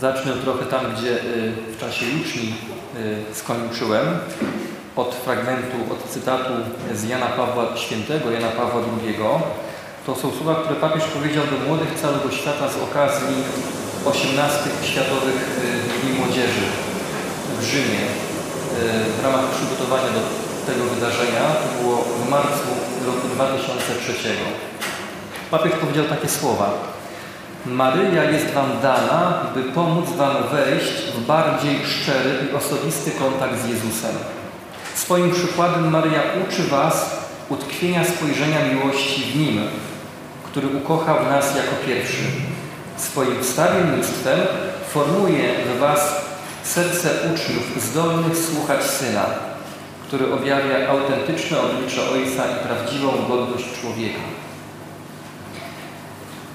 Zacznę trochę tam, gdzie y, w czasie juczni y, skończyłem. Od fragmentu, od cytatu z Jana Pawła Świętego, Jana Pawła II. To są słowa, które papież powiedział do młodych całego świata z okazji 18 Światowych y, Dni Młodzieży w Rzymie w ramach przygotowania do tego wydarzenia. To było w marcu roku 2003. Papież powiedział takie słowa. Maryja jest Wam dana, by pomóc Wam wejść w bardziej szczery i osobisty kontakt z Jezusem. Swoim przykładem Maryja uczy Was utkwienia spojrzenia miłości w Nim, który ukochał nas jako pierwszy. Swoim wstawiennictwem formuje w Was serce uczniów zdolnych słuchać Syna, który objawia autentyczne oblicze Ojca i prawdziwą godność człowieka.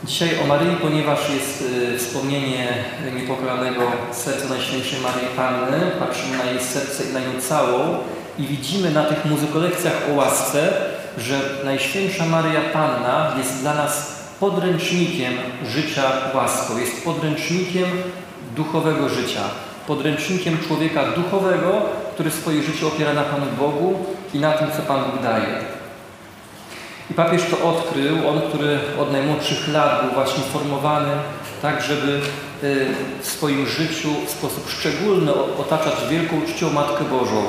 Dzisiaj o Maryi, ponieważ jest y, wspomnienie niepokalanego serca Najświętszej Maryi Panny, patrzymy na jej serce i na nią całą i widzimy na tych muzykolekcjach o łasce, że Najświętsza Maryja Panna jest dla nas podręcznikiem życia łaską, jest podręcznikiem duchowego życia, podręcznikiem człowieka duchowego, który swoje życie opiera na Panu Bogu i na tym, co Pan Bóg daje. I papież to odkrył, on, który od najmłodszych lat był właśnie formowany tak, żeby y, w swoim życiu w sposób szczególny otaczać wielką czcią Matkę Bożą.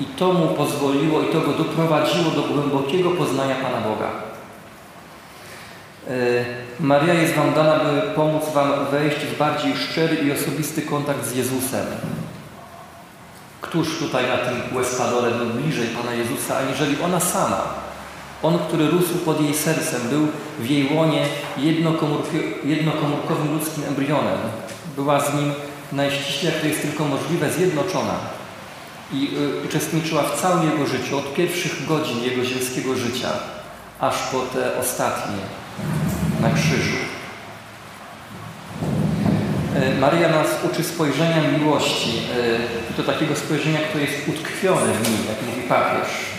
I to mu pozwoliło i to go doprowadziło do głębokiego poznania Pana Boga. Y, Maria jest Wam dana, by pomóc Wam wejść w bardziej szczery i osobisty kontakt z Jezusem. Któż tutaj na tym łespadole był bliżej Pana Jezusa, aniżeli ona sama? On, który rósł pod jej sercem, był w jej łonie jednokomórkowym ludzkim embrionem. Była z nim najściślej, jak to jest tylko możliwe, zjednoczona i y, uczestniczyła w całym jego życiu, od pierwszych godzin jego ziemskiego życia, aż po te ostatnie na krzyżu. Y, Maryja nas uczy spojrzenia miłości, y, to takiego spojrzenia, które jest utkwione w nim, jak mówi papież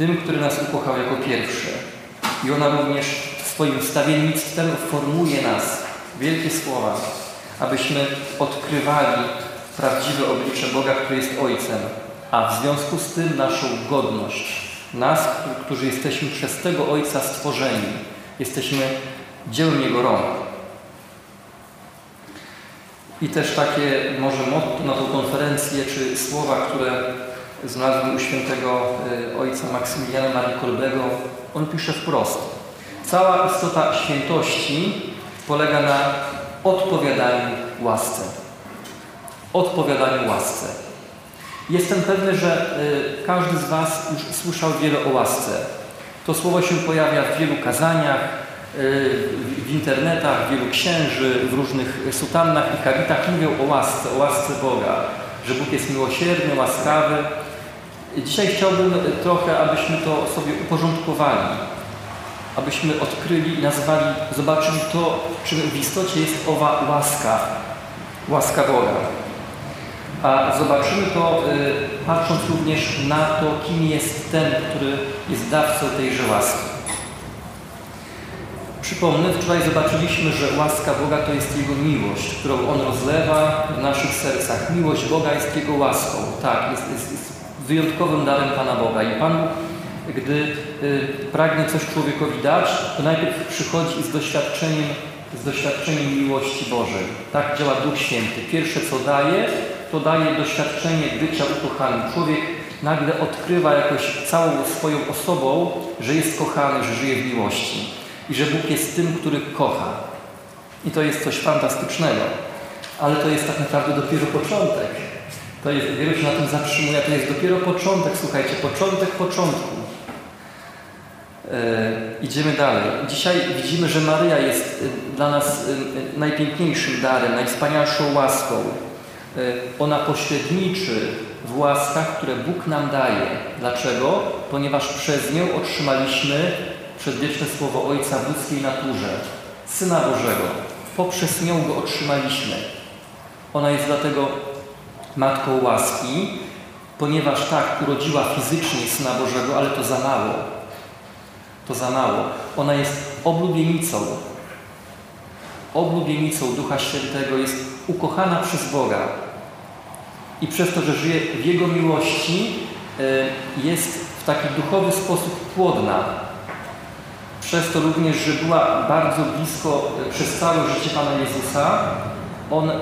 tym, który nas ukochał jako pierwszy. I ona również swoim wstawiennictwem formuje nas, wielkie słowa, abyśmy odkrywali prawdziwe oblicze Boga, który jest Ojcem, a w związku z tym naszą godność. Nas, którzy jesteśmy przez tego Ojca stworzeni. Jesteśmy dziełem Jego rąk. I też takie może motto na tą konferencję, czy słowa, które znalazłem u świętego y, ojca Maksymiliana Marii Kolbego. On pisze wprost. Cała istota świętości polega na odpowiadaniu łasce. Odpowiadaniu łasce. Jestem pewny, że y, każdy z Was już słyszał wiele o łasce. To słowo się pojawia w wielu kazaniach, y, w internetach, wielu księży, w różnych sutannach i habitach mówią o łasce, o łasce Boga, że Bóg jest miłosierny, łaskawy, Dzisiaj chciałbym trochę, abyśmy to sobie uporządkowali, abyśmy odkryli nazwali, zobaczyli to, czym w istocie jest owa łaska, łaska Boga. A zobaczymy to, y, patrząc również na to, kim jest ten, który jest dawcą tejże łaski. Przypomnę, wczoraj zobaczyliśmy, że łaska Boga to jest Jego miłość, którą On rozlewa w naszych sercach. Miłość Boga jest Jego łaską. Tak, jest, jest, jest wyjątkowym darem Pana Boga. I Pan, gdy y, pragnie coś człowiekowi dać, to najpierw przychodzi z doświadczeniem, z doświadczeniem miłości Bożej. Tak działa Duch Święty. Pierwsze, co daje, to daje doświadczenie bycia ukochanym. Człowiek nagle odkrywa jakoś całą swoją osobą, że jest kochany, że żyje w miłości i że Bóg jest tym, który kocha. I to jest coś fantastycznego. Ale to jest tak naprawdę dopiero początek. To jest, wielu się na tym zatrzymuje, to jest dopiero początek, słuchajcie, początek początku. E, idziemy dalej. Dzisiaj widzimy, że Maryja jest e, dla nas e, najpiękniejszym darem, najwspanialszą łaską. Ona pośredniczy w łaskach, które Bóg nam daje. Dlaczego? Ponieważ przez nią otrzymaliśmy przedwieczne słowo Ojca w ludzkiej naturze, Syna Bożego. Poprzez nią go otrzymaliśmy. Ona jest dlatego Matką łaski, ponieważ tak, urodziła fizycznie Syna Bożego, ale to za mało. To za mało. Ona jest oblubienicą. oblubienicą Ducha Świętego, jest ukochana przez Boga. I przez to, że żyje w Jego miłości, e, jest w taki duchowy sposób płodna. Przez to również, że była bardzo blisko e, przez całe życie Pana Jezusa, on e,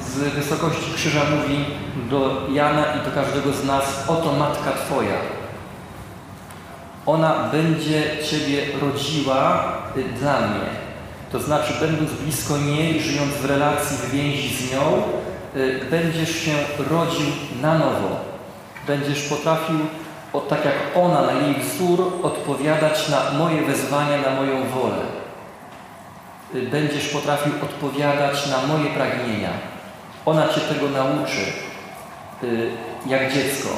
z wysokości krzyża mówi do Jana i do każdego z nas, oto Matka Twoja. Ona będzie Ciebie rodziła dla mnie. To znaczy, będąc blisko niej, żyjąc w relacji, w więzi z nią, będziesz się rodził na nowo. Będziesz potrafił o, tak jak ona na jej wzór odpowiadać na moje wezwania, na moją wolę. Będziesz potrafił odpowiadać na moje pragnienia. Ona Cię tego nauczy, y, jak dziecko.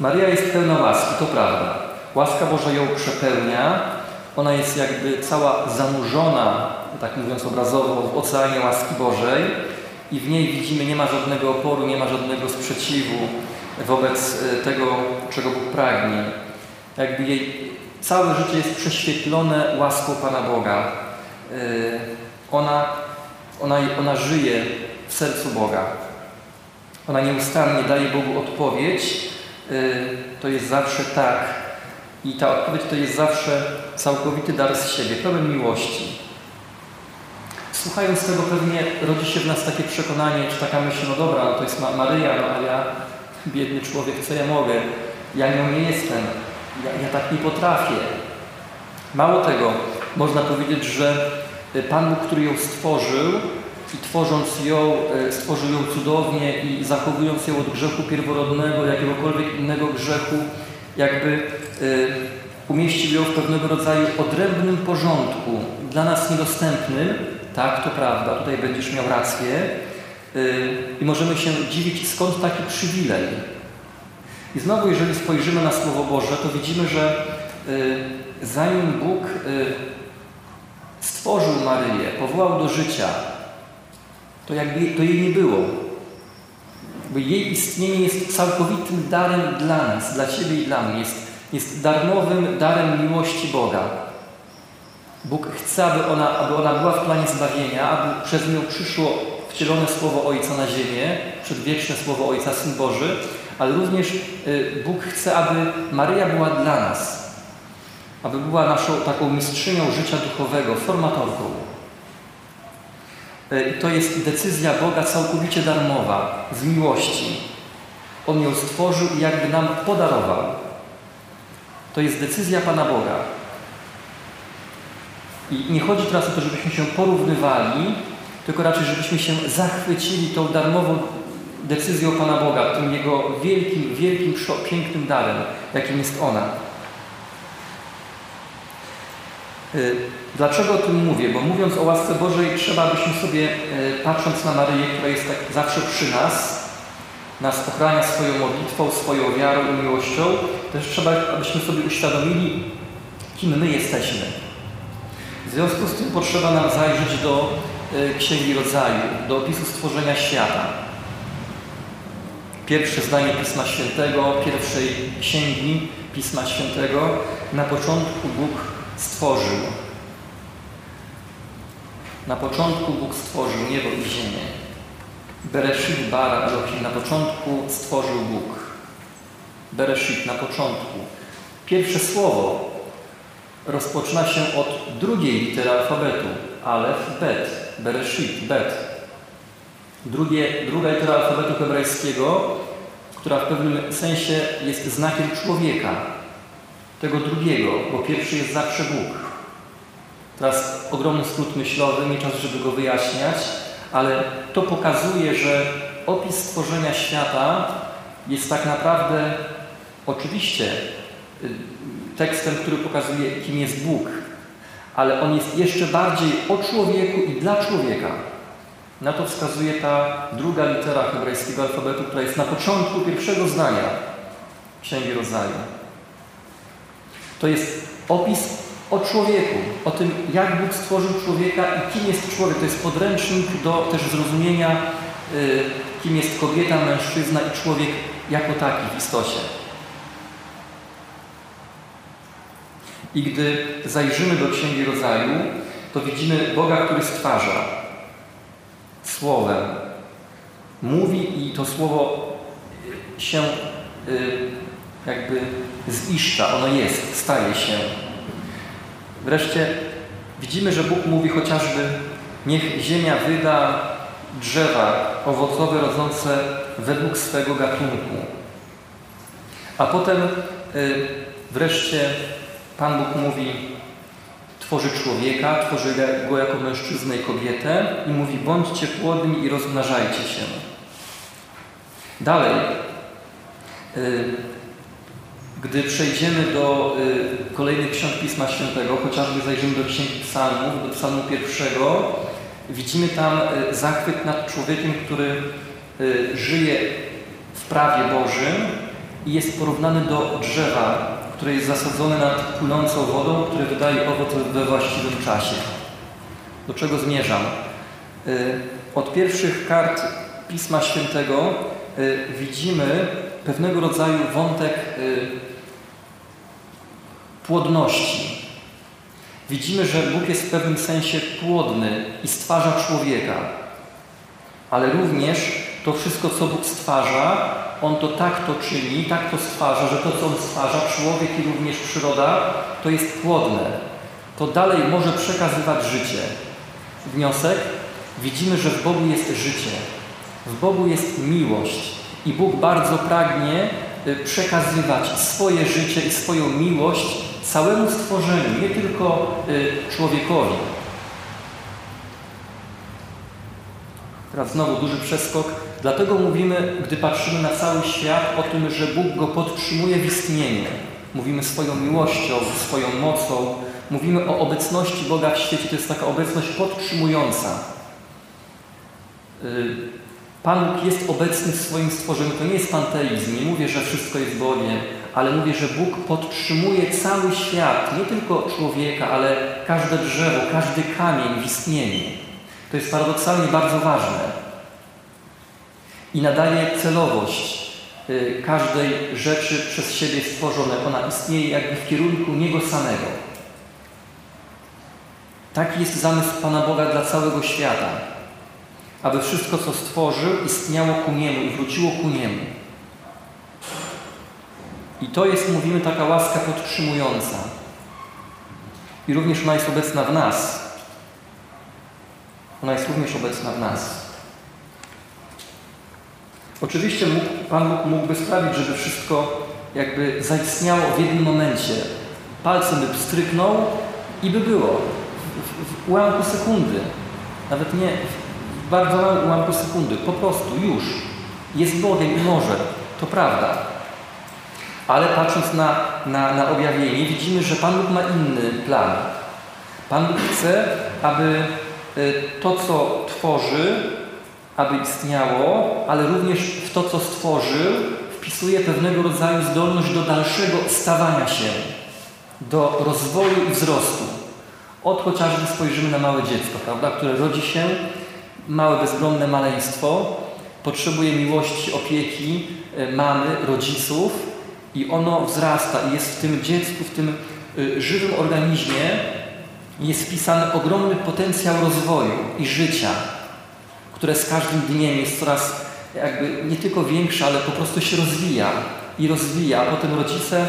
Maria jest pełna łaski, to prawda. Łaska Boża ją przepełnia. Ona jest jakby cała zanurzona tak mówiąc obrazowo, w oceanie łaski Bożej i w niej widzimy, nie ma żadnego oporu, nie ma żadnego sprzeciwu wobec e, tego, czego Bóg pragnie. Jakby jej całe życie jest prześwietlone łaską Pana Boga. E, ona, ona, ona żyje w sercu Boga. Ona nieustannie daje Bogu odpowiedź. E, to jest zawsze tak. I ta odpowiedź to jest zawsze całkowity dar z siebie, pełen miłości. Słuchając tego pewnie rodzi się w nas takie przekonanie, czy taka myśl, no dobra, no to jest Maryja, no a ja, biedny człowiek, co ja mogę? Ja nią nie jestem, ja, ja tak nie potrafię. Mało tego, można powiedzieć, że y, Pan Bóg, który ją stworzył i tworząc ją, y, stworzył ją cudownie i zachowując ją od grzechu pierworodnego, jakiegokolwiek innego grzechu, jakby y, umieścił ją w pewnego rodzaju odrębnym porządku, dla nas niedostępnym, tak, to prawda, tutaj będziesz miał rację. Y, I możemy się dziwić, skąd taki przywilej. I znowu, jeżeli spojrzymy na Słowo Boże, to widzimy, że y, zanim Bóg y, stworzył Maryję, powołał do życia, to jakby to jej nie było. Bo jej istnienie jest całkowitym darem dla nas, dla Ciebie i dla mnie. Jest, jest darmowym darem miłości Boga. Bóg chce, aby ona, aby ona była w planie zbawienia, aby przez nią przyszło wcielone Słowo Ojca na ziemię, przedwieczne Słowo Ojca, Syn Boży, ale również y, Bóg chce, aby Maryja była dla nas, aby była naszą taką mistrzynią życia duchowego, formatorką. Y, to jest decyzja Boga całkowicie darmowa, z miłości. On ją stworzył i jakby nam podarował. To jest decyzja Pana Boga. I nie chodzi teraz o to, żebyśmy się porównywali, tylko raczej, żebyśmy się zachwycili tą darmową decyzją Pana Boga, tym Jego wielkim, wielkim, pięknym darem, jakim jest ona. Y, dlaczego o tym mówię? Bo mówiąc o łasce Bożej, trzeba byśmy sobie, y, patrząc na Maryję, która jest tak zawsze przy nas, nas ochrania swoją modlitwą, swoją wiarą i miłością, też trzeba, abyśmy sobie uświadomili, kim my jesteśmy. W związku z tym potrzeba nam zajrzeć do e, Księgi Rodzaju, do opisu stworzenia świata. Pierwsze zdanie Pisma Świętego, pierwszej księgi Pisma Świętego. Na początku Bóg stworzył. Na początku Bóg stworzył niebo i ziemię. Bereshit bara Elohim. Na początku stworzył Bóg. Bereshit, na początku. Pierwsze słowo rozpoczyna się od drugiej litery alfabetu. Alef, bet, bereshit, bet. Drugie, druga litera alfabetu hebrajskiego, która w pewnym sensie jest znakiem człowieka. Tego drugiego, bo pierwszy jest zawsze Bóg. Teraz ogromny skrót myślowy, nie czas, żeby go wyjaśniać, ale to pokazuje, że opis stworzenia świata jest tak naprawdę oczywiście tekstem, który pokazuje, kim jest Bóg, ale on jest jeszcze bardziej o człowieku i dla człowieka. Na to wskazuje ta druga litera hebrajskiego alfabetu, która jest na początku pierwszego zdania Księgi Rodzaju. To jest opis o człowieku, o tym, jak Bóg stworzył człowieka i kim jest człowiek. To jest podręcznik do też zrozumienia, y, kim jest kobieta, mężczyzna i człowiek jako taki w istocie. I gdy zajrzymy do Księgi Rodzaju, to widzimy Boga, który stwarza słowem. Mówi i to słowo się y, jakby ziszcza, ono jest, staje się. Wreszcie widzimy, że Bóg mówi chociażby niech ziemia wyda drzewa owocowe rodzące według swego gatunku. A potem y, wreszcie Pan Bóg mówi tworzy człowieka, tworzy go jako mężczyznę i kobietę i mówi bądźcie płodni i rozmnażajcie się. Dalej, y, gdy przejdziemy do y, kolejnych ksiąg Pisma Świętego, chociażby zajrzymy do Księgi Psalmów, do Psalmu pierwszego, widzimy tam y, zachwyt nad człowiekiem, który żyje w prawie Bożym i jest porównany do drzewa, które jest zasadzone nad płynącą wodą, które wydaje owoc we właściwym czasie. Do czego zmierzam? Od pierwszych kart Pisma Świętego widzimy pewnego rodzaju wątek płodności. Widzimy, że Bóg jest w pewnym sensie płodny i stwarza człowieka, ale również to wszystko, co Bóg stwarza, On to tak to czyni, tak to stwarza, że to, co On stwarza, człowiek i również przyroda, to jest płodne. To dalej może przekazywać życie. Wniosek? Widzimy, że w Bogu jest życie. W Bogu jest miłość. I Bóg bardzo pragnie y, przekazywać swoje życie i swoją miłość całemu stworzeniu, nie tylko y, człowiekowi. Teraz znowu duży przeskok. Dlatego mówimy, gdy patrzymy na cały świat, o tym, że Bóg go podtrzymuje w istnieniu. Mówimy swoją miłością, swoją mocą. Mówimy o obecności Boga w świecie. To jest taka obecność podtrzymująca. Y, Pan Bóg jest obecny w swoim stworzeniu. To nie jest panteizm. Nie mówię, że wszystko jest Bogiem ale mówię, że Bóg podtrzymuje cały świat, nie tylko człowieka, ale każde drzewo, każdy kamień w istnieniu. To jest paradoksalnie bardzo ważne. I nadaje celowość y, każdej rzeczy przez siebie stworzone. Ona istnieje jakby w kierunku Niego samego. Taki jest zamysł Pana Boga dla całego świata. Aby wszystko, co stworzył, istniało ku Niemu i wróciło ku Niemu. I to jest, mówimy, taka łaska podtrzymująca. I również ona jest obecna w nas. Ona jest również obecna w nas. Oczywiście mógł, Pan Bóg mógłby sprawić, żeby wszystko jakby zaistniało w jednym momencie. Palcem by pstryknął i by było. W, w, ułamku sekundy. Nawet nie w bardzo małym ułamku sekundy. Po prostu już. Jest Bogiem i może. To prawda. Ale patrząc na, na, na objawienie, widzimy, że Pan Bóg ma inny plan. Pan Bóg chce, aby y, to, co tworzy, aby istniało, ale również w to, co stworzył, wpisuje pewnego rodzaju zdolność do dalszego stawania się, do rozwoju i wzrostu. Od chociażby spojrzymy na małe dziecko, prawda, które rodzi się, małe bezbronne maleństwo, potrzebuje miłości, opieki y, mamy, rodziców, i ono wzrasta i jest w tym dziecku, w tym y, żywym organizmie jest wpisany ogromny potencjał rozwoju i życia, które z każdym dniem jest coraz jakby nie tylko większe, ale po prostu się rozwija i rozwija. A potem rodzice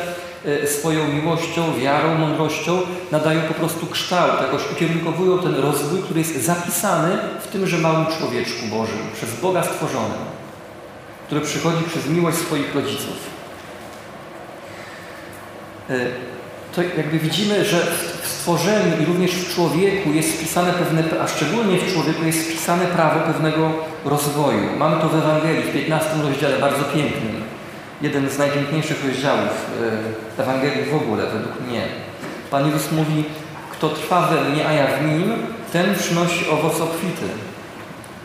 y, swoją miłością, wiarą, mądrością nadają po prostu kształt, jakoś ukierunkowują ten rozwój, który jest zapisany w tymże małym człowieczku Bożym, przez Boga stworzonym, który przychodzi przez miłość swoich rodziców. To jakby widzimy, że w stworzeniu i również w człowieku jest wpisane pewne, a szczególnie w człowieku jest wpisane prawo pewnego rozwoju. Mamy to w Ewangelii, w 15 rozdziale, bardzo pięknym. Jeden z najpiękniejszych rozdziałów e, Ewangelii w ogóle, według mnie. Pan Jezus mówi, kto trwa we mnie, a ja w nim, ten przynosi owoc obfity,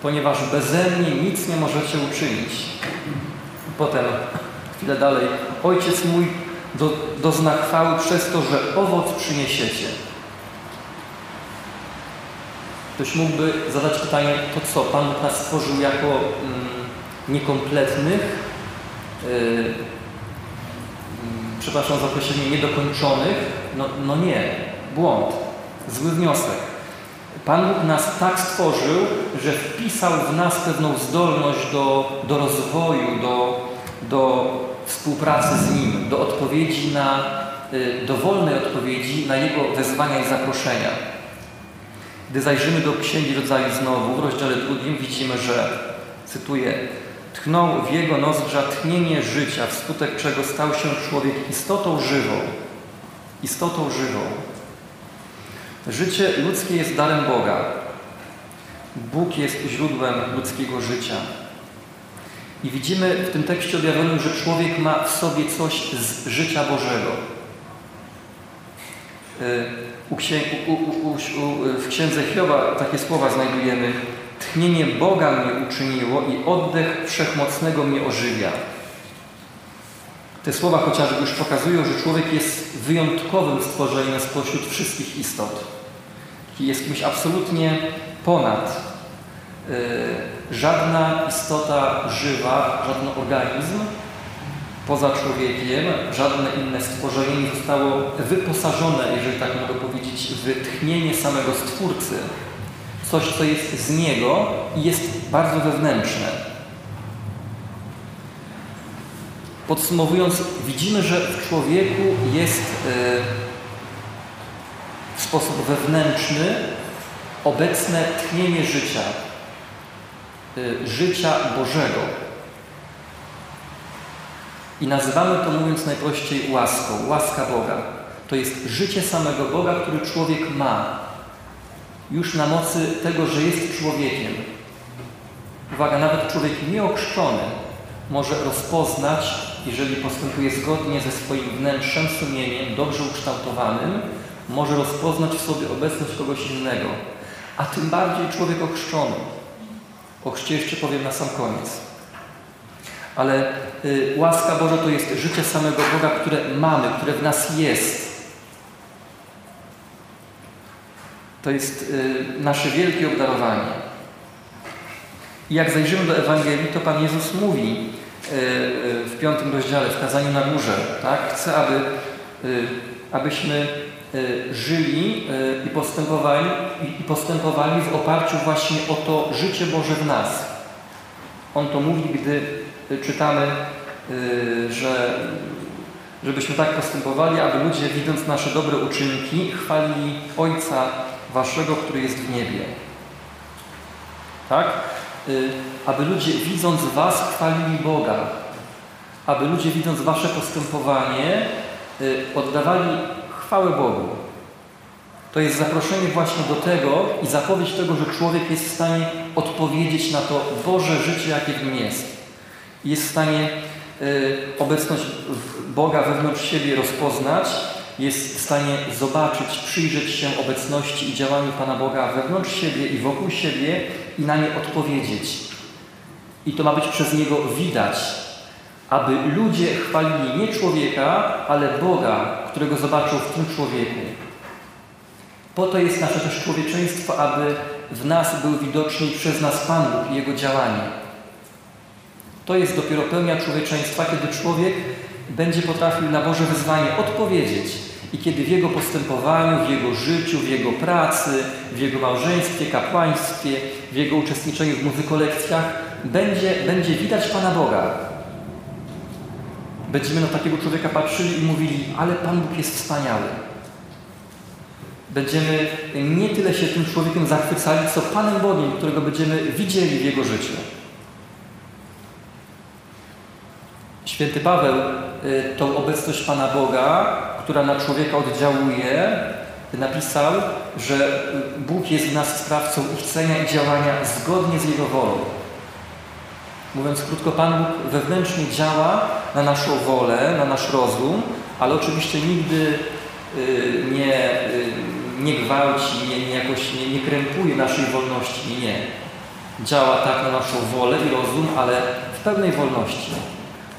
ponieważ beze mnie nic nie możecie uczynić. Potem, chwilę dalej, Ojciec mój do, dozna chwały przez to, że owoc przyniesiecie. Ktoś mógłby zadać pytanie, to co, Pan nas stworzył jako mm, niekompletnych, yy, przepraszam za określenie, niedokończonych, no, no nie, błąd, zły wniosek. Pan Bóg nas tak stworzył, że wpisał w nas pewną zdolność do, do rozwoju, do, do współpracy z Nim, do odpowiedzi na, y, dowolnej odpowiedzi na Jego wezwania i zaproszenia. Gdy zajrzymy do Księgi Rodzaju znowu, w rozdziale drugim widzimy, że, cytuję, tchnął w jego nozdrza tchnienie życia, wskutek czego stał się człowiek istotą żywą. Istotą żywą. Życie ludzkie jest darem Boga. Bóg jest źródłem ludzkiego życia. I widzimy w tym tekście objawionym, że człowiek ma w sobie coś z życia Bożego. Y, u, u, u, w księdze Hioba takie słowa znajdujemy. Tchnienie Boga mnie uczyniło i oddech Wszechmocnego mnie ożywia. Te słowa chociażby już pokazują, że człowiek jest wyjątkowym stworzeniem spośród wszystkich istot. Jest kimś absolutnie ponad. Y, żadna istota żywa, żaden organizm poza człowiekiem, żadne inne stworzenie nie zostało wyposażone, jeżeli tak mogę powiedzieć, w tchnienie samego Stwórcy. Coś, co jest z Niego i jest bardzo wewnętrzne. Podsumowując, widzimy, że w człowieku jest e, w sposób wewnętrzny obecne tchnienie życia, życia Bożego. I nazywamy to, mówiąc najprościej, łaską, łaska Boga. To jest życie samego Boga, który człowiek ma. Już na mocy tego, że jest człowiekiem. Uwaga, nawet człowiek nieokrzczony może rozpoznać, jeżeli postępuje zgodnie ze swoim wnętrzem, sumieniem, dobrze ukształtowanym, może rozpoznać w sobie obecność kogoś innego. A tym bardziej człowiek okrzczony. O chrzcie jeszcze powiem na sam koniec. Ale y, łaska Boża to jest życie samego Boga, które mamy, które w nas jest. To jest y, nasze wielkie obdarowanie. I jak zajrzymy do Ewangelii, to Pan Jezus mówi y, y w piątym rozdziale, w kazaniu na górze, tak? Chce, aby, y, abyśmy żyli i postępowali, i postępowali w oparciu właśnie o to życie Boże w nas. On to mówi, gdy czytamy, y, że żebyśmy tak postępowali, aby ludzie, widząc nasze dobre uczynki, chwalili Ojca Waszego, który jest w niebie. Tak? Aby ludzie, widząc Was, chwalili Boga. Aby ludzie, widząc Wasze postępowanie, oddawali chwałę Bogu. To jest zaproszenie właśnie do tego i zapowiedź tego, że człowiek jest w stanie odpowiedzieć na to Boże życie, jakie w nim jest jest w stanie y, obecność Boga wewnątrz siebie rozpoznać, jest w stanie zobaczyć, przyjrzeć się obecności i działaniu Pana Boga wewnątrz siebie i wokół siebie i na nie odpowiedzieć. I to ma być przez Niego widać, aby ludzie chwalili nie człowieka, ale Boga, którego zobaczą w tym człowieku. Po to jest nasze też człowieczeństwo, aby w nas był widoczny przez nas Pan Bóg i Jego działanie. To jest dopiero pełnia człowieczeństwa, kiedy człowiek będzie potrafił na Boże wyzwanie odpowiedzieć i kiedy w jego postępowaniu, w jego życiu, w jego pracy, w jego małżeństwie, kapłaństwie, w jego uczestniczeniu w muzykolekcjach będzie, będzie widać Pana Boga. Będziemy na takiego człowieka patrzyli i mówili, ale Pan Bóg jest wspaniały. Będziemy nie tyle się tym człowiekiem zachwycali, co Panem Bogiem, którego będziemy widzieli w jego życiu. Święty Paweł y, tą obecność Pana Boga, która na człowieka oddziałuje, napisał, że Bóg jest w nas sprawcą ich chcenia i działania zgodnie z Jego wolą. Mówiąc krótko, Pan Bóg wewnętrznie działa na naszą wolę, na nasz rozum, ale oczywiście nigdy y, nie, y, nie gwałci, nie, nie jakoś nie, nie krępuje naszej wolności. Nie. Działa tak na naszą wolę i rozum, ale w pełnej wolności.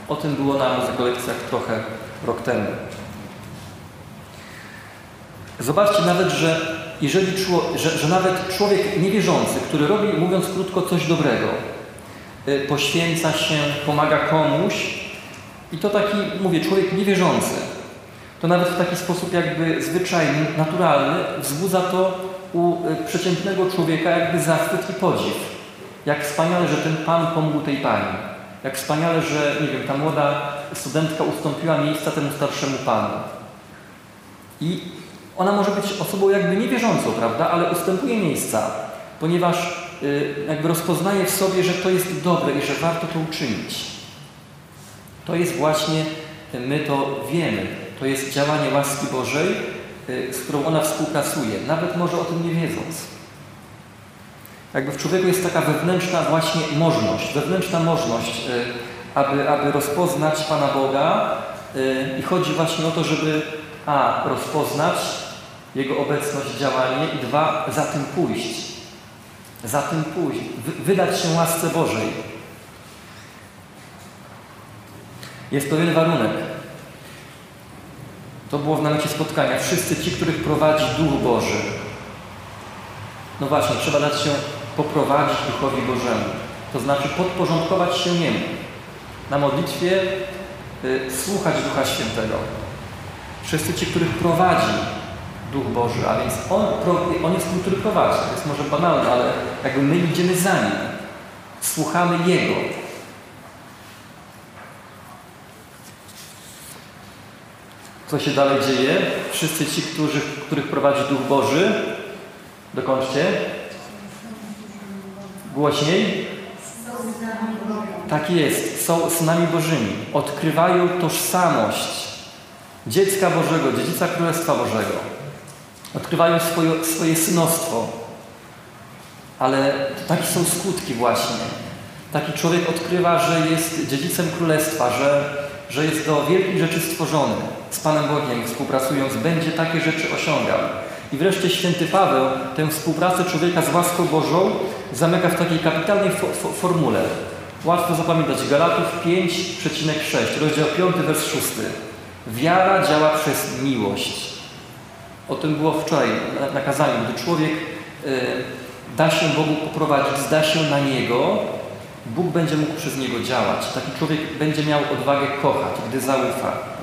O tym było na muzykolekcjach trochę rok temu. Zobaczcie nawet, że jeżeli że, że nawet człowiek niewierzący, który robi, mówiąc krótko, coś dobrego, poświęca się, pomaga komuś I to taki, mówię, człowiek niewierzący. To nawet w taki sposób jakby zwyczajny, naturalny wzbudza to u y, przeciętnego człowieka jakby zachwyt i podziw. Jak wspaniale, że ten Pan pomógł tej Pani. Jak wspaniale, że, nie wiem, ta młoda studentka ustąpiła miejsca temu starszemu Panu. I ona może być osobą jakby niewierzącą, prawda, ale ustępuje miejsca, ponieważ y, jakby rozpoznaje w sobie, że to jest dobre i że warto to uczynić. To jest właśnie, my to wiemy, to jest działanie łaski Bożej, y, z którą ona współpracuje, nawet może o tym nie wiedząc. Jakby w człowieku jest taka wewnętrzna właśnie możność, wewnętrzna możność, y, aby, aby rozpoznać Pana Boga i chodzi właśnie o to, żeby a. rozpoznać Jego obecność, działanie i dwa, za tym pójść. Za tym pójść. Wydać się łasce Bożej. Jest pewien warunek. To było w namiocie spotkania. Wszyscy ci, których prowadzi Duch Boży. No właśnie, trzeba dać się poprowadzić Duchowi Bożemu. To znaczy podporządkować się Niemu. Na modlitwie y, słuchać Ducha Świętego. Wszyscy ci, których prowadzi Duch Boży, a więc On, on jest prowadzi. To jest może banalne, ale jakby my idziemy za Nim. Słuchamy Jego. Co się dalej dzieje? Wszyscy ci, którzy, których prowadzi Duch Boży, dokończcie. Głośniej. Tak jest, są synami Bożymi. Odkrywają tożsamość dziecka Bożego, dziedzica Królestwa Bożego. Odkrywają swoje, swoje synostwo. Ale takie są skutki właśnie. Taki człowiek odkrywa, że jest dziedzicem Królestwa, że, że jest do wielkich rzeczy stworzony. Z Panem Bogiem współpracując, będzie takie rzeczy osiągał. I wreszcie święty Paweł tę współpracę człowieka z łaską Bożą zamyka w takiej kapitalnej fo fo formule. Łatwo zapamiętać. Galatów 5,6, rozdział 5, wers 6. Wiara działa przez miłość. O tym było wczoraj na kazaniu. Gdy człowiek y, da się Bogu poprowadzić, zda się na Niego, Bóg będzie mógł przez niego działać. Taki człowiek będzie miał odwagę kochać, gdy zaufa.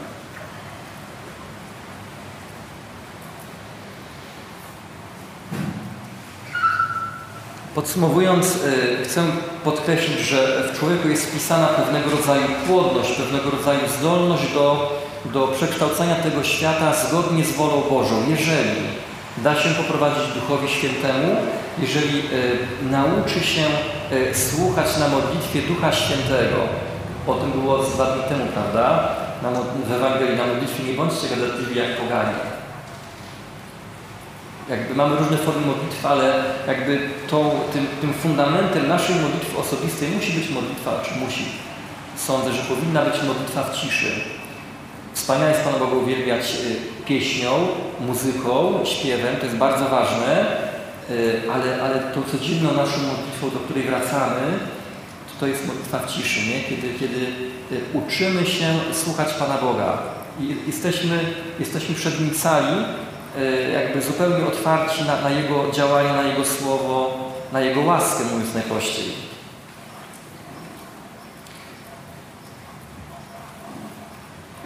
Podsumowując, y, chcę podkreślić, że w człowieku jest wpisana pewnego rodzaju płodność, pewnego rodzaju zdolność do do przekształcenia tego świata zgodnie z wolą Bożą, jeżeli da się poprowadzić Duchowi Świętemu, jeżeli y, nauczy się y, słuchać na modlitwie Ducha Świętego. O tym było dwa dni temu, prawda? Na, w Ewangelii na modlitwie nie bądźcie gadatliwi jak poganie. Jakby mamy różne formy modlitwy, ale jakby tą, tym, tym fundamentem naszej modlitwy osobistej musi być modlitwa, czy musi. Sądzę, że powinna być modlitwa w ciszy Wspaniale jest Pana Boga uwielbiać y, pieśnią, muzyką, śpiewem, to jest bardzo ważne, y, ale, ale tą codzienną naszą modlitwą, do której wracamy, to, to jest modlitwa w ciszy, nie? Kiedy, kiedy y, uczymy się słuchać Pana Boga. I jesteśmy, jesteśmy przed nim cali, jakby zupełnie otwarci na, na Jego działanie, na Jego Słowo, na Jego łaskę, mówiąc najprościej.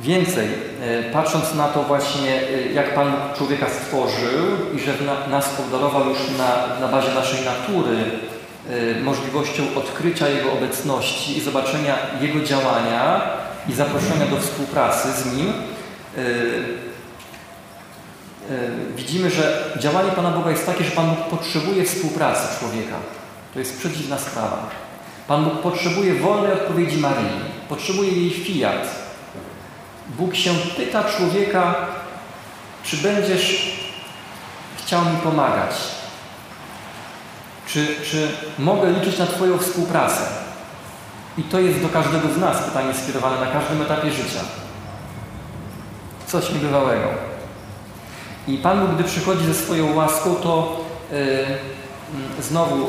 Więcej, e, patrząc na to właśnie, e, jak Pan człowieka stworzył i że nas obdarował już na, na bazie naszej natury e, możliwością odkrycia Jego obecności i zobaczenia Jego działania i zaproszenia do współpracy z Nim, widzimy, że działanie Pana Boga jest takie, że Pan Bóg potrzebuje współpracy człowieka. To jest przedziwna sprawa. Pan Bóg potrzebuje wolnej odpowiedzi Maryi, potrzebuje jej fiat, Bóg się pyta człowieka, czy będziesz chciał mi pomagać? Czy, czy mogę liczyć na Twoją współpracę? I to jest do każdego z nas pytanie skierowane na każdym etapie życia. Coś niebywałego. I Pan Bóg, gdy przychodzi ze swoją łaską, to yy, znowu yy,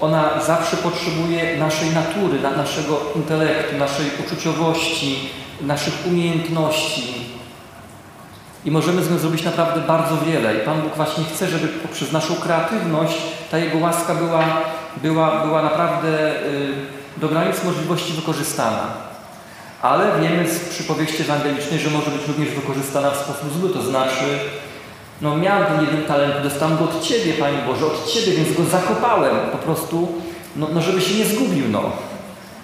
ona zawsze potrzebuje naszej natury, na, naszego intelektu, naszej uczuciowości, naszych umiejętności. I możemy z nią zrobić naprawdę bardzo wiele. I Pan Bóg właśnie chce, żeby poprzez naszą kreatywność ta Jego łaska była, była, była naprawdę y, do granic możliwości wykorzystana. ale wiemy z przypowieści ewangelicznej, że może być również wykorzystana w sposób zły, to znaczy no miałem jeden talent, dostałem go od Ciebie, Panie Boże, od Ciebie, więc go zakopałem po prostu, no, no żeby się nie zgubił, no.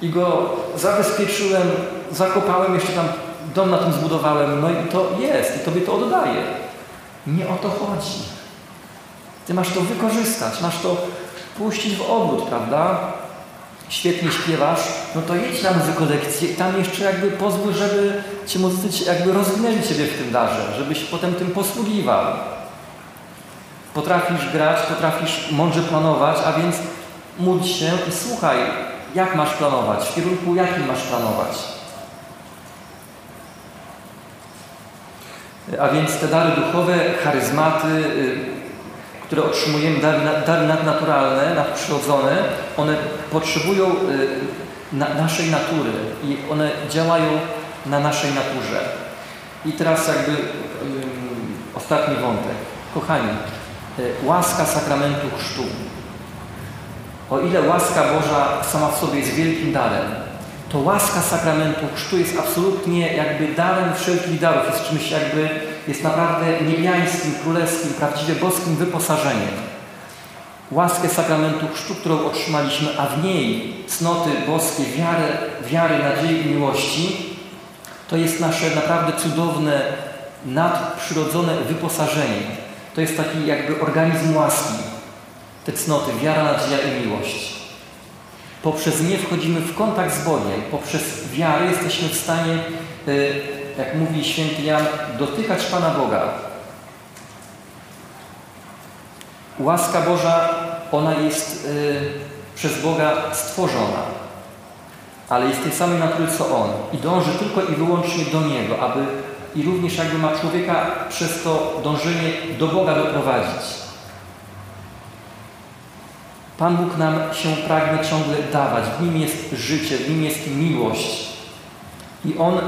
I go zabezpieczyłem, zakopałem, jeszcze tam dom na tym zbudowałem, no i to jest, i Tobie to oddaję. Nie o to chodzi. Ty masz to wykorzystać, masz to puścić w obrót, prawda? Świetnie śpiewasz, no to jedź na muzykolekcję i tam jeszcze jakby pozwól, żeby Cię muzycy jakby rozwinęli Ciebie w tym darze, żebyś potem tym posługiwał. Potrafisz grać, potrafisz mądrze planować, a więc módl się i słuchaj, jak masz planować, w kierunku jakim masz planować. A więc te dary duchowe, charyzmaty, y, które otrzymujemy, dary, nadnaturalne, nadprzyrodzone, one potrzebują y, na, naszej natury i one działają na naszej naturze. I teraz jakby ostatni wątek. Kochani, y, łaska sakramentu chrztu. O ile łaska Boża sama w sobie jest wielkim darem, to łaska sakramentu chrztu jest absolutnie jakby darem wszelkich darów, jest czymś jakby, jest naprawdę niebiańskim, królewskim, prawdziwie boskim wyposażeniem. Łaskę sakramentu chrztu, którą otrzymaliśmy, a w niej cnoty boskie, wiary, wiary nadziei i miłości, to jest nasze naprawdę cudowne, nadprzyrodzone wyposażenie. To jest taki jakby organizm łaski. Te cnoty, wiara, nadzieja i miłość. Poprzez nie wchodzimy w kontakt z Bogiem. Poprzez wiarę jesteśmy w stanie, y, jak mówi święty Jan, dotykać Pana Boga. Łaska Boża, ona jest y, przez Boga stworzona, ale jest tej samej natury co On i dąży tylko i wyłącznie do Niego, aby i również jakby ma człowieka przez to dążenie do Boga doprowadzić. Pan Bóg nam się pragnie ciągle dawać. W Nim jest życie, w Nim jest miłość. I On y,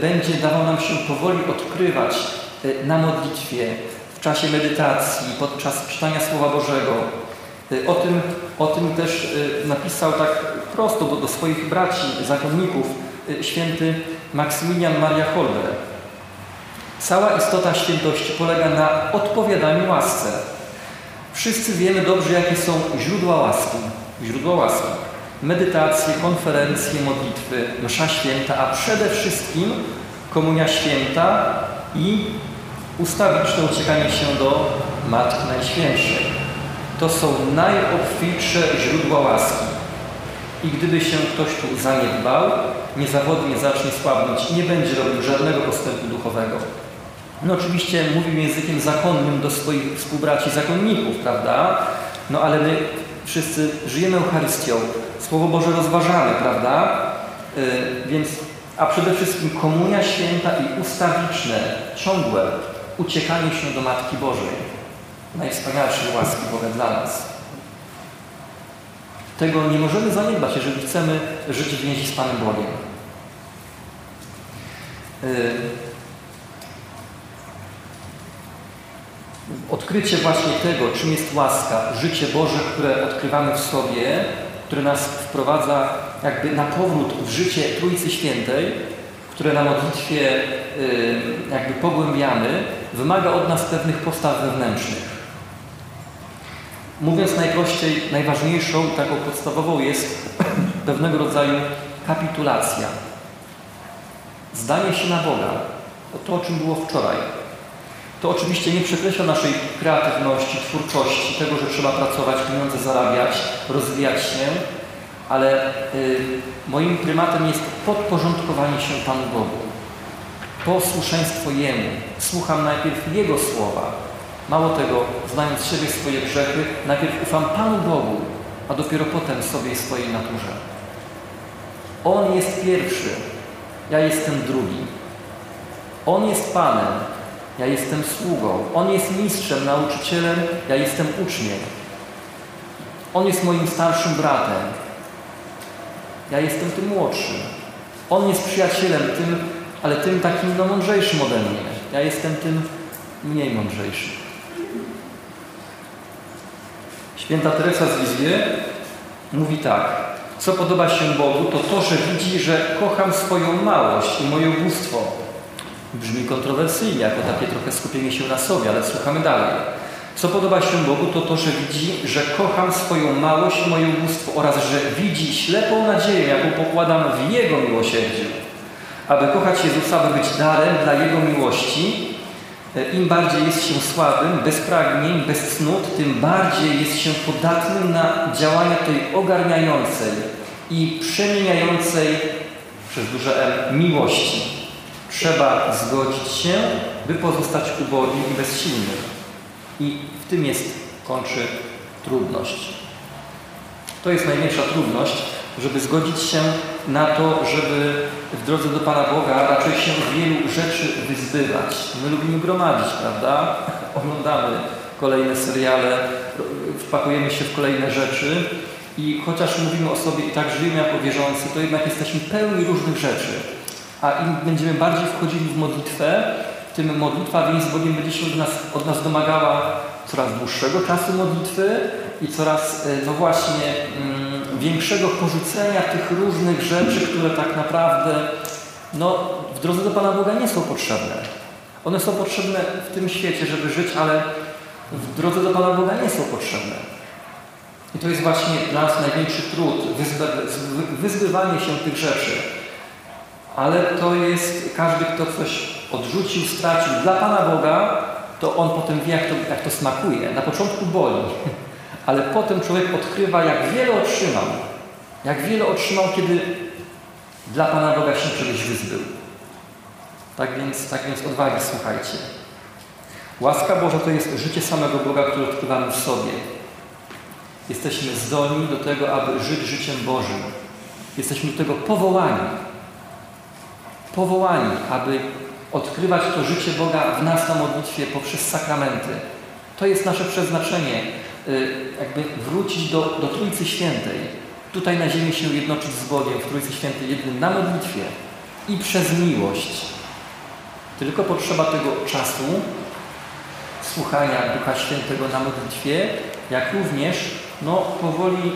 będzie dawał nam się powoli odkrywać y, na modlitwie, w czasie medytacji, podczas czytania Słowa Bożego. Y, o, tym, o tym też napisał tak prosto do, do swoich braci, zakonników, święty Maksymilian Maria Holber. Cała istota świętości polega na odpowiadaniu łasce. Wszyscy wiemy dobrze, jakie są źródła łaski. Źródła łaski. Medytacje, konferencje, modlitwy, msza święta, a przede wszystkim komunia święta i ustawiczne uciekanie się do Matki Najświętszej. To są najobfitsze źródła łaski. I gdyby się ktoś tu zaniedbał, niezawodnie zacznie słabnąć i nie będzie robił żadnego postępu duchowego. No oczywiście mówił językiem zakonnym do swoich współbraci zakonników, prawda? No ale my wszyscy żyjemy Eucharystią, Słowo Boże rozważamy, prawda? Yy, więc, a przede wszystkim komunia święta i ustawiczne, ciągłe uciekanie się do Matki Bożej. Najwspanialszej łaski Boga dla nas. Tego nie możemy zaniedbać, jeżeli chcemy żyć w więzi z Panem Bogiem. Yy, odkrycie właśnie tego, czym jest łaska, życie Boże, które odkrywamy w sobie, które nas wprowadza jakby na powrót w życie Trójcy Świętej, które na modlitwie y, jakby pogłębiamy, wymaga od nas pewnych postaw wewnętrznych. Mówiąc najprościej, najważniejszą, taką podstawową jest pewnego rodzaju kapitulacja. Zdanie się na Boga. To, to o czym było wczoraj to oczywiście nie przekreśla naszej kreatywności, twórczości, tego, że trzeba pracować, pieniądze zarabiać, rozwijać się, ale y, moim prymatem jest podporządkowanie się Panu Bogu. Posłuszeństwo Jemu. Słucham najpierw Jego słowa. Mało tego, znając siebie swoje grzechy, najpierw ufam Panu Bogu, a dopiero potem sobie i swojej naturze. On jest pierwszy, ja jestem drugi. On jest Panem, ja jestem sługą. On jest mistrzem, nauczycielem, ja jestem uczniem. On jest moim starszym bratem. Ja jestem tym młodszym. On jest przyjacielem, tym, ale tym takim no, mądrzejszym ode mnie. Ja jestem tym mniej mądrzejszym. Święta Teresa z Lizwie mówi tak. Co podoba się Bogu, to to, że widzi, że kocham swoją małość i moje ubóstwo. Brzmi kontrowersyjnie, jako takie trochę skupienie się na sobie, ale słuchamy dalej. Co podoba się Bogu, to to, że widzi, że kocham swoją małość i moje ubóstwo oraz że widzi ślepą nadzieję, jaką pokładam w Jego miłosierdziu. Aby kochać Jezusa, by być darem dla Jego miłości, im bardziej jest się słabym, bez pragnień, bez cnót, tym bardziej jest się podatnym na działanie tej ogarniającej i przemieniającej przez duże M miłości. Trzeba zgodzić się, by pozostać ubogim i bezsilnym. I w tym jest, kończy trudność. To jest największa trudność, żeby zgodzić się na to, żeby w drodze do Pana Boga raczej się wielu rzeczy wyzbywać. My lubimy gromadzić, prawda? Oglądamy kolejne seriale, wpakujemy się w kolejne rzeczy i chociaż mówimy o sobie i tak żyjemy jako wierzący, to jednak jesteśmy pełni różnych rzeczy. A im będziemy bardziej wchodzili w modlitwę, tym modlitwa więź z Bogiem będzie się od nas, od nas domagała coraz dłuższego czasu modlitwy i coraz, no właśnie, mm, większego porzucenia tych różnych rzeczy, które tak naprawdę no, w drodze do Pana Boga nie są potrzebne. One są potrzebne w tym świecie, żeby żyć, ale w drodze do Pana Boga nie są potrzebne. I to jest właśnie dla nas największy trud, wyzbywanie się tych rzeczy. Ale to jest, każdy, kto coś odrzucił, stracił dla Pana Boga, to on potem wie, jak to, jak to smakuje. Na początku boli, ale potem człowiek odkrywa, jak wiele otrzymał. Jak wiele otrzymał, kiedy dla Pana Boga się czegoś wyzbył. Tak więc, tak więc odwagi słuchajcie. Łaska Boża to jest życie samego Boga, które odkrywamy w sobie. Jesteśmy zdolni do tego, aby żyć życiem Bożym. Jesteśmy do tego powołani. Powołani, aby odkrywać to życie Boga w nas na modlitwie poprzez sakramenty. To jest nasze przeznaczenie, jakby wrócić do, do Trójcy Świętej. Tutaj na ziemi się jednoczyć z Bogiem w Trójcy Świętej jednym na modlitwie i przez miłość. Tylko potrzeba tego czasu, słuchania Ducha Świętego na modlitwie, jak również no, powoli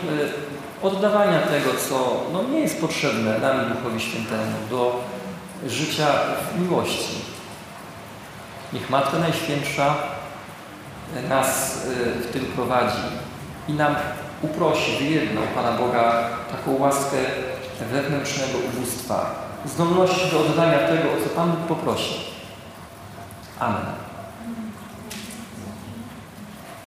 oddawania tego, co no, nie jest potrzebne nami Duchowi Świętemu, do życia w miłości. Niech Matka Najświętsza nas w tym prowadzi i nam uprosi, wyjedną Pana Boga taką łaskę wewnętrznego ubóstwa, zdolności do oddania tego, o co Pan Bóg poprosi. Amen.